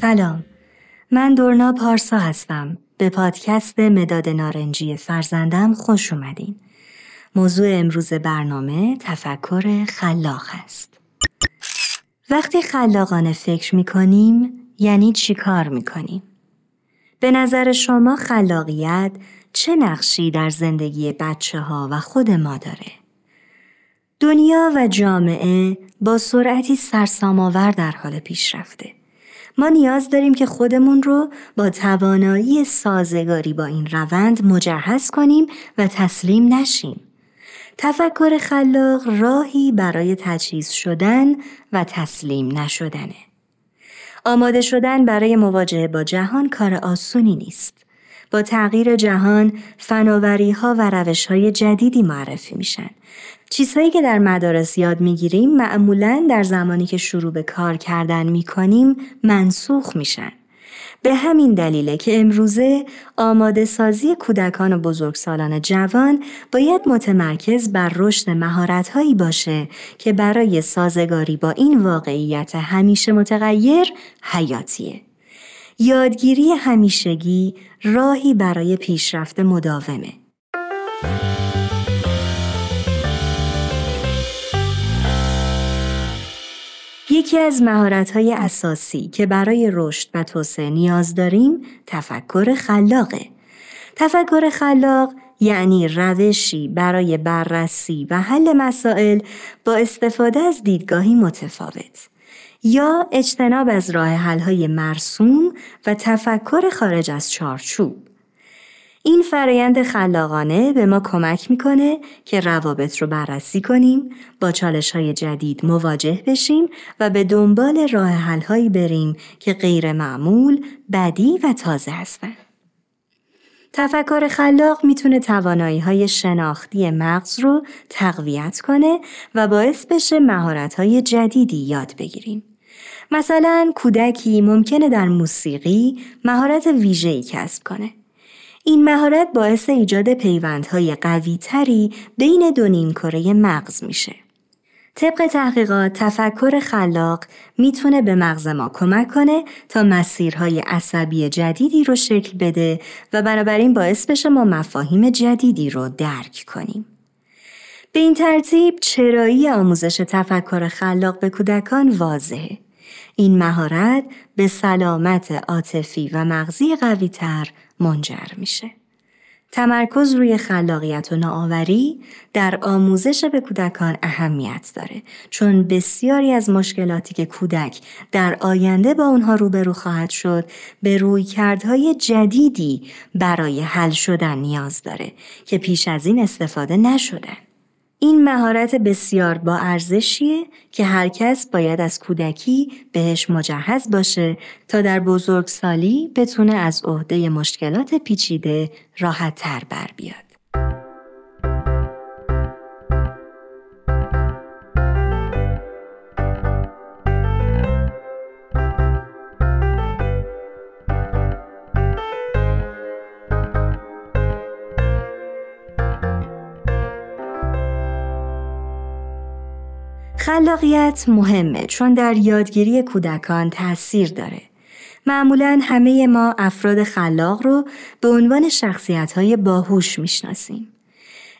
سلام من دورنا پارسا هستم به پادکست مداد نارنجی فرزندم خوش اومدین موضوع امروز برنامه تفکر خلاق است وقتی خلاقانه فکر می‌کنیم یعنی چی کار می‌کنیم؟ به نظر شما خلاقیت چه نقشی در زندگی بچه ها و خود ما داره؟ دنیا و جامعه با سرعتی سرسام‌آور در حال پیشرفته. ما نیاز داریم که خودمون رو با توانایی سازگاری با این روند مجهز کنیم و تسلیم نشیم. تفکر خلاق راهی برای تجهیز شدن و تسلیم نشدنه. آماده شدن برای مواجهه با جهان کار آسونی نیست. با تغییر جهان فناوری ها و روش های جدیدی معرفی میشن. چیزهایی که در مدارس یاد می‌گیریم معمولا در زمانی که شروع به کار کردن می‌کنیم منسوخ میشن. به همین دلیله که امروزه آماده سازی کودکان و بزرگسالان جوان باید متمرکز بر رشد مهارت‌هایی باشه که برای سازگاری با این واقعیت همیشه متغیر حیاتیه. یادگیری همیشگی راهی برای پیشرفت مداومه. یکی از مهارت‌های اساسی که برای رشد و توسعه نیاز داریم تفکر خلاقه. تفکر خلاق یعنی روشی برای بررسی و حل مسائل با استفاده از دیدگاهی متفاوت یا اجتناب از راه حل‌های مرسوم و تفکر خارج از چارچوب. این فرایند خلاقانه به ما کمک می‌کنه که روابط رو بررسی کنیم، با چالش های جدید مواجه بشیم و به دنبال راه حل هایی بریم که غیر معمول، بدی و تازه هستند. تفکر خلاق می‌تونه توانایی های شناختی مغز رو تقویت کنه و باعث بشه مهارت های جدیدی یاد بگیریم. مثلا کودکی ممکنه در موسیقی مهارت ویژه‌ای کسب کنه. این مهارت باعث ایجاد پیوندهای قوی تری بین دو نیمکره مغز میشه. طبق تحقیقات تفکر خلاق می‌تونه به مغز ما کمک کنه تا مسیرهای عصبی جدیدی رو شکل بده و بنابراین باعث بشه ما مفاهیم جدیدی رو درک کنیم. به این ترتیب چرایی آموزش تفکر خلاق به کودکان واضحه. این مهارت به سلامت عاطفی و مغزی قویتر منجر میشه. تمرکز روی خلاقیت و نوآوری در آموزش به کودکان اهمیت داره چون بسیاری از مشکلاتی که کودک در آینده با اونها روبرو خواهد شد به رویکردهای جدیدی برای حل شدن نیاز داره که پیش از این استفاده نشدن. این مهارت بسیار با ارزشیه که هر کس باید از کودکی بهش مجهز باشه تا در بزرگسالی بتونه از عهده مشکلات پیچیده راحت تر بر بیاد. خلاقیت مهمه چون در یادگیری کودکان تاثیر داره. معمولا همه ما افراد خلاق رو به عنوان شخصیت های باهوش می‌شناسیم.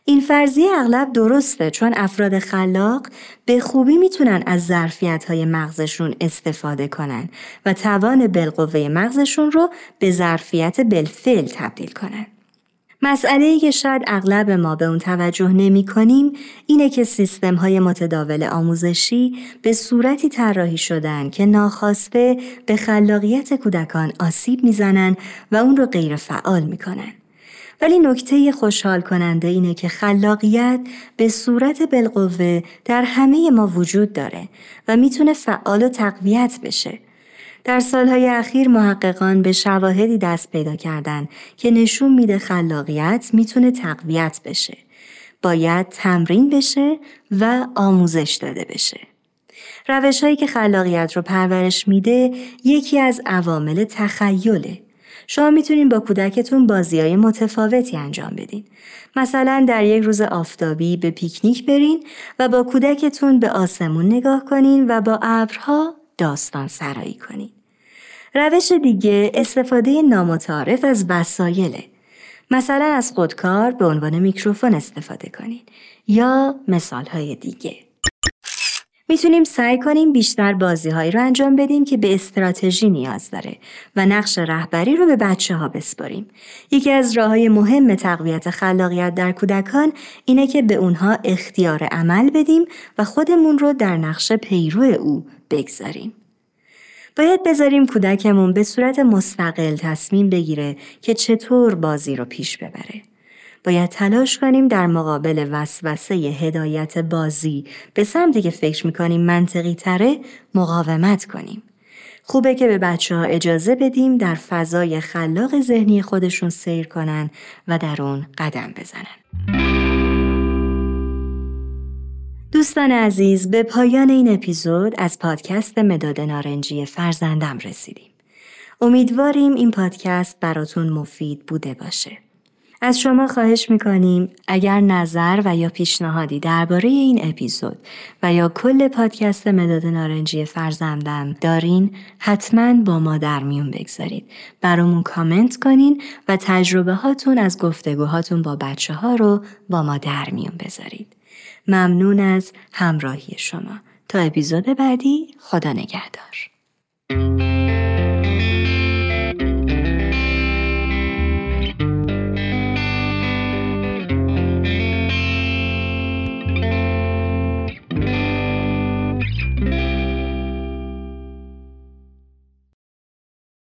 این فرضیه اغلب درسته چون افراد خلاق به خوبی می‌تونن از ظرفیت های مغزشون استفاده کنن و توان بالقوه مغزشون رو به ظرفیت بالفعل تبدیل کنن. مسئله ای که شاید اغلب ما به اون توجه نمی کنیم اینه که سیستم های متداول آموزشی به صورتی طراحی شدن که ناخواسته به خلاقیت کودکان آسیب می‌زنن و اون رو غیر فعال می‌کنن. ولی نکته خوشحال کننده اینه که خلاقیت به صورت بالقوه در همه ما وجود داره و می‌تونه فعال و تقویت بشه در سالهای اخیر محققان به شواهدی دست پیدا کردن که نشون میده خلاقیت می‌تونه تقویت بشه. باید تمرین بشه و آموزش داده بشه. روش هایی که خلاقیت رو پرورش میده یکی از عوامل تخیله. شما می‌تونین با کودکتون بازی های متفاوتی انجام بدین. مثلا در یک روز آفتابی به پیکنیک برین و با کودکتون به آسمون نگاه کنین و با ابرها داستان سرایی کنید. روش دیگه استفاده نامتعارف از وسایله. مثلا از خودکار به عنوان میکروفون استفاده کنید یا مثال های دیگه. می‌تونیم سعی کنیم بیشتر بازی هایی رو انجام بدیم که به استراتژی نیاز داره و نقش رهبری رو به بچه ها بسپاریم. یکی از راه های مهم تقویت خلاقیت در کودکان اینه که به اونها اختیار عمل بدیم و خودمون رو در نقش پیرو او بگذاریم. باید بذاریم کودکمون به صورت مستقل تصمیم بگیره که چطور بازی رو پیش ببره. باید تلاش کنیم در مقابل وسوسه هدایت بازی به سمتی که فکر می‌کنیم منطقی تره مقاومت کنیم. خوبه که به بچه ها اجازه بدیم در فضای خلاق ذهنی خودشون سیر کنن و در اون قدم بزنن. دوستان عزیز به پایان این اپیزود از پادکست مداد نارنجی فرزندم رسیدیم. امیدواریم این پادکست براتون مفید بوده باشه. از شما خواهش می‌کنیم اگر نظر و یا پیشنهادی درباره این اپیزود و یا کل پادکست مداد نارنجی فرزندم دارین حتما با ما در میون بگذارید. برامون کامنت کنین و تجربه هاتون از گفتگوهاتون با بچه ها رو با ما در میون بذارید. ممنون از همراهی شما. تا اپیزود بعدی خدا نگهدار.